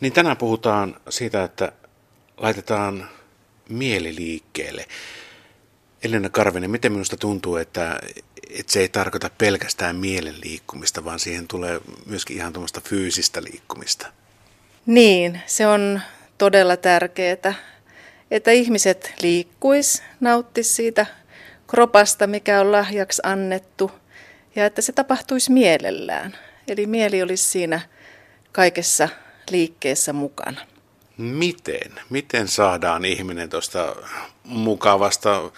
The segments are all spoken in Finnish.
Niin tänään puhutaan siitä, että laitetaan mieli liikkeelle. Elina Karvinen, miten minusta tuntuu, että, että se ei tarkoita pelkästään mielen liikkumista, vaan siihen tulee myöskin ihan tuommoista fyysistä liikkumista? Niin, se on todella tärkeää, että ihmiset liikkuis, nauttis siitä kropasta, mikä on lahjaksi annettu, ja että se tapahtuisi mielellään. Eli mieli olisi siinä kaikessa liikkeessä mukana. Miten? Miten saadaan ihminen tuosta mukavasta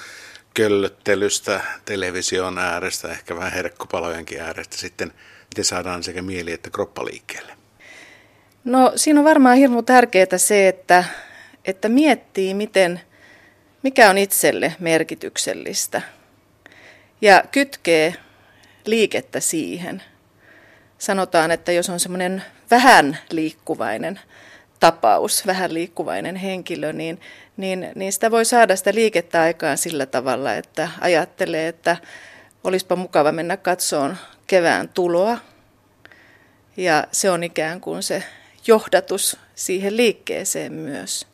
köllöttelystä television äärestä, ehkä vähän herkkupalojenkin äärestä sitten, miten saadaan sekä mieli että kroppa liikkeelle? No siinä on varmaan hirmu tärkeää se, että, että miettii, miten, mikä on itselle merkityksellistä ja kytkee liikettä siihen. Sanotaan, että jos on semmoinen vähän liikkuvainen tapaus, vähän liikkuvainen henkilö, niin, niin, niin sitä voi saada sitä liikettä aikaan sillä tavalla, että ajattelee, että olisipa mukava mennä katsoon kevään tuloa. Ja se on ikään kuin se johdatus siihen liikkeeseen myös.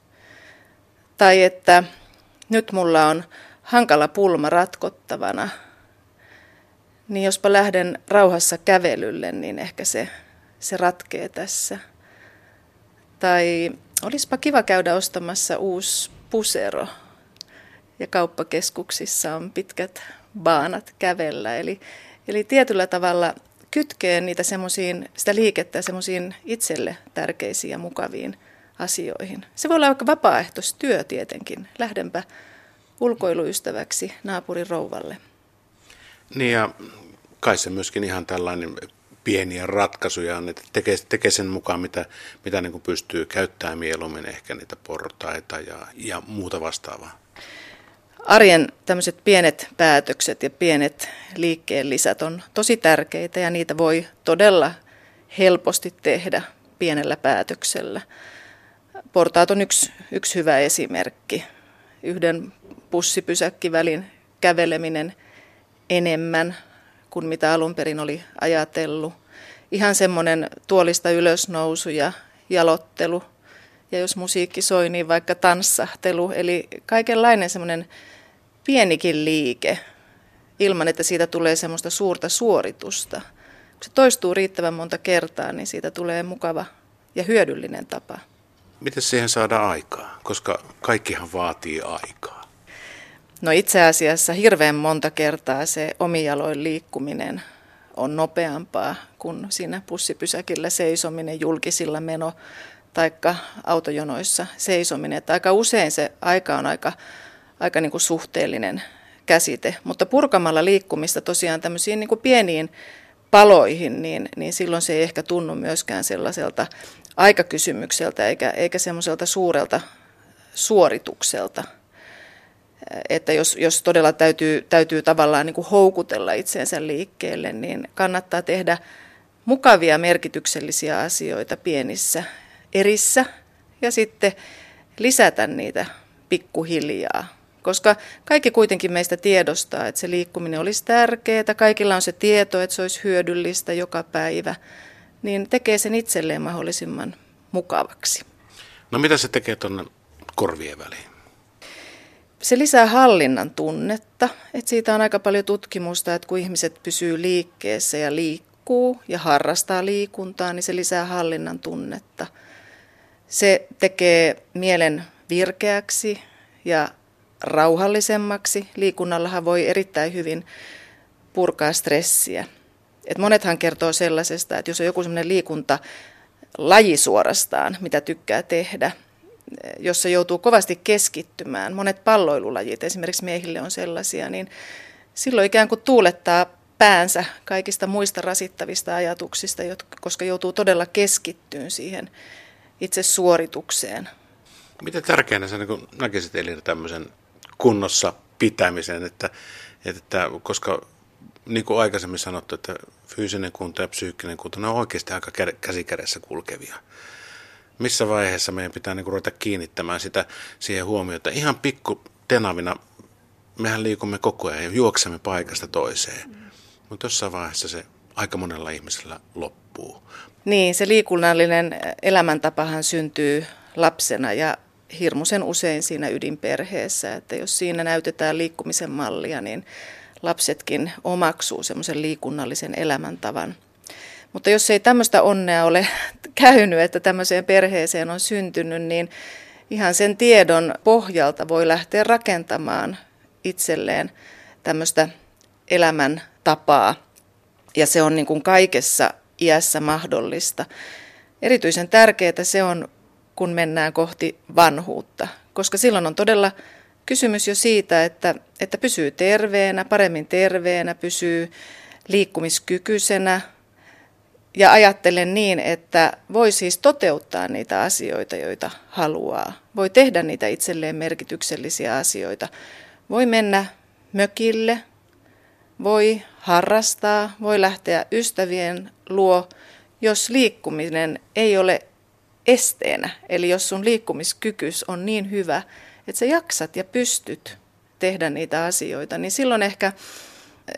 Tai että nyt mulla on hankala pulma ratkottavana, niin jospa lähden rauhassa kävelylle, niin ehkä se, se ratkee tässä. Tai olisipa kiva käydä ostamassa uusi pusero. Ja kauppakeskuksissa on pitkät baanat kävellä. Eli, eli tietyllä tavalla kytkee niitä semmoisiin, sitä liikettä semmoisiin itselle tärkeisiin ja mukaviin asioihin. Se voi olla vaikka vapaaehtoistyö tietenkin. Lähdenpä ulkoiluystäväksi naapurin rouvalle. Niin ja kai se myöskin ihan tällainen pieniä ratkaisuja on, että tekee, tekee sen mukaan, mitä, mitä niin kuin pystyy käyttämään mieluummin, ehkä niitä portaita ja, ja muuta vastaavaa. Arjen tämmöiset pienet päätökset ja pienet liikkeen lisät on tosi tärkeitä ja niitä voi todella helposti tehdä pienellä päätöksellä. Portaat on yksi, yksi hyvä esimerkki. Yhden pussipysäkkivälin käveleminen enemmän kuin mitä alun perin oli ajatellut. Ihan semmoinen tuolista ylösnousu ja jalottelu. Ja jos musiikki soi, niin vaikka tanssahtelu. Eli kaikenlainen semmoinen pienikin liike ilman, että siitä tulee semmoista suurta suoritusta. Kun se toistuu riittävän monta kertaa, niin siitä tulee mukava ja hyödyllinen tapa. Miten siihen saada aikaa? Koska kaikkihan vaatii aikaa. No itse asiassa hirveän monta kertaa se omijaloin liikkuminen on nopeampaa kuin siinä pussipysäkillä seisominen, julkisilla meno tai autojonoissa seisominen. Että aika usein se aika on aika, aika niin kuin suhteellinen käsite, mutta purkamalla liikkumista tosiaan tämmöisiin niin kuin pieniin paloihin, niin, niin silloin se ei ehkä tunnu myöskään sellaiselta aikakysymykseltä eikä, eikä semmoiselta suurelta suoritukselta – että jos, jos todella täytyy, täytyy tavallaan niin kuin houkutella itseensä liikkeelle, niin kannattaa tehdä mukavia merkityksellisiä asioita pienissä erissä ja sitten lisätä niitä pikkuhiljaa. Koska kaikki kuitenkin meistä tiedostaa, että se liikkuminen olisi tärkeää, kaikilla on se tieto, että se olisi hyödyllistä joka päivä, niin tekee sen itselleen mahdollisimman mukavaksi. No mitä se tekee tuonne korvien väliin? Se lisää hallinnan tunnetta. Et siitä on aika paljon tutkimusta, että kun ihmiset pysyy liikkeessä ja liikkuu ja harrastaa liikuntaa, niin se lisää hallinnan tunnetta. Se tekee mielen virkeäksi ja rauhallisemmaksi. Liikunnallahan voi erittäin hyvin purkaa stressiä. Et monethan kertoo sellaisesta, että jos on joku sellainen liikunta, laji suorastaan, mitä tykkää tehdä, jossa joutuu kovasti keskittymään, monet palloilulajit esimerkiksi miehille on sellaisia, niin silloin ikään kuin tuulettaa päänsä kaikista muista rasittavista ajatuksista, koska joutuu todella keskittyyn siihen itse suoritukseen. Miten tärkeänä sä niin näkisit Elina tämmöisen kunnossa pitämisen, että, että koska niin kuin aikaisemmin sanottu, että fyysinen kunto ja psyykkinen kunto, ne on oikeasti aika käsikädessä kulkevia missä vaiheessa meidän pitää niin ruveta kiinnittämään sitä siihen huomiota. Ihan pikku tenavina mehän liikumme koko ajan ja juoksemme paikasta toiseen. Mutta jossain vaiheessa se aika monella ihmisellä loppuu. Niin, se liikunnallinen elämäntapahan syntyy lapsena ja hirmuisen usein siinä ydinperheessä, että jos siinä näytetään liikkumisen mallia, niin lapsetkin omaksuu semmoisen liikunnallisen elämäntavan. Mutta jos ei tämmöistä onnea ole käynyt, että tämmöiseen perheeseen on syntynyt, niin ihan sen tiedon pohjalta voi lähteä rakentamaan itselleen tämmöistä elämäntapaa. Ja se on niin kuin kaikessa iässä mahdollista. Erityisen tärkeää se on, kun mennään kohti vanhuutta, koska silloin on todella kysymys jo siitä, että, että pysyy terveenä, paremmin terveenä, pysyy liikkumiskykyisenä, ja ajattelen niin, että voi siis toteuttaa niitä asioita, joita haluaa. Voi tehdä niitä itselleen merkityksellisiä asioita. Voi mennä mökille, voi harrastaa, voi lähteä ystävien luo, jos liikkuminen ei ole esteenä. Eli jos sun liikkumiskykys on niin hyvä, että sä jaksat ja pystyt tehdä niitä asioita, niin silloin ehkä,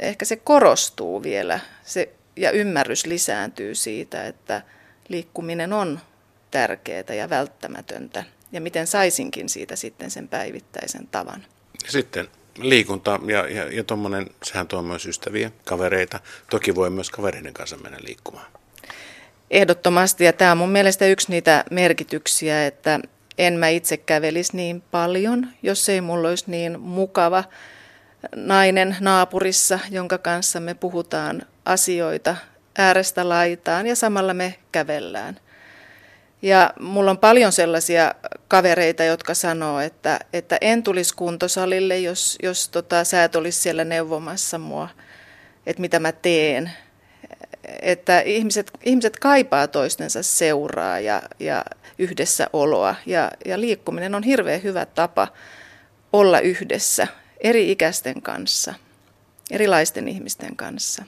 ehkä se korostuu vielä se, ja ymmärrys lisääntyy siitä, että liikkuminen on tärkeää ja välttämätöntä ja miten saisinkin siitä sitten sen päivittäisen tavan. Sitten liikunta ja, ja, ja tuommoinen, sehän tuo myös ystäviä, kavereita. Toki voi myös kavereiden kanssa mennä liikkumaan. Ehdottomasti ja tämä on mun mielestä yksi niitä merkityksiä, että en mä itse kävelisi niin paljon, jos ei mulla olisi niin mukava nainen naapurissa, jonka kanssa me puhutaan asioita äärestä laitaan ja samalla me kävellään. Ja mulla on paljon sellaisia kavereita, jotka sanoo, että, että en tulisi kuntosalille, jos, jos tota, sä et olisi siellä neuvomassa mua, että mitä mä teen. Että ihmiset, ihmiset kaipaa toistensa seuraa ja, ja yhdessäoloa. Ja, ja liikkuminen on hirveän hyvä tapa olla yhdessä eri ikäisten kanssa, erilaisten ihmisten kanssa.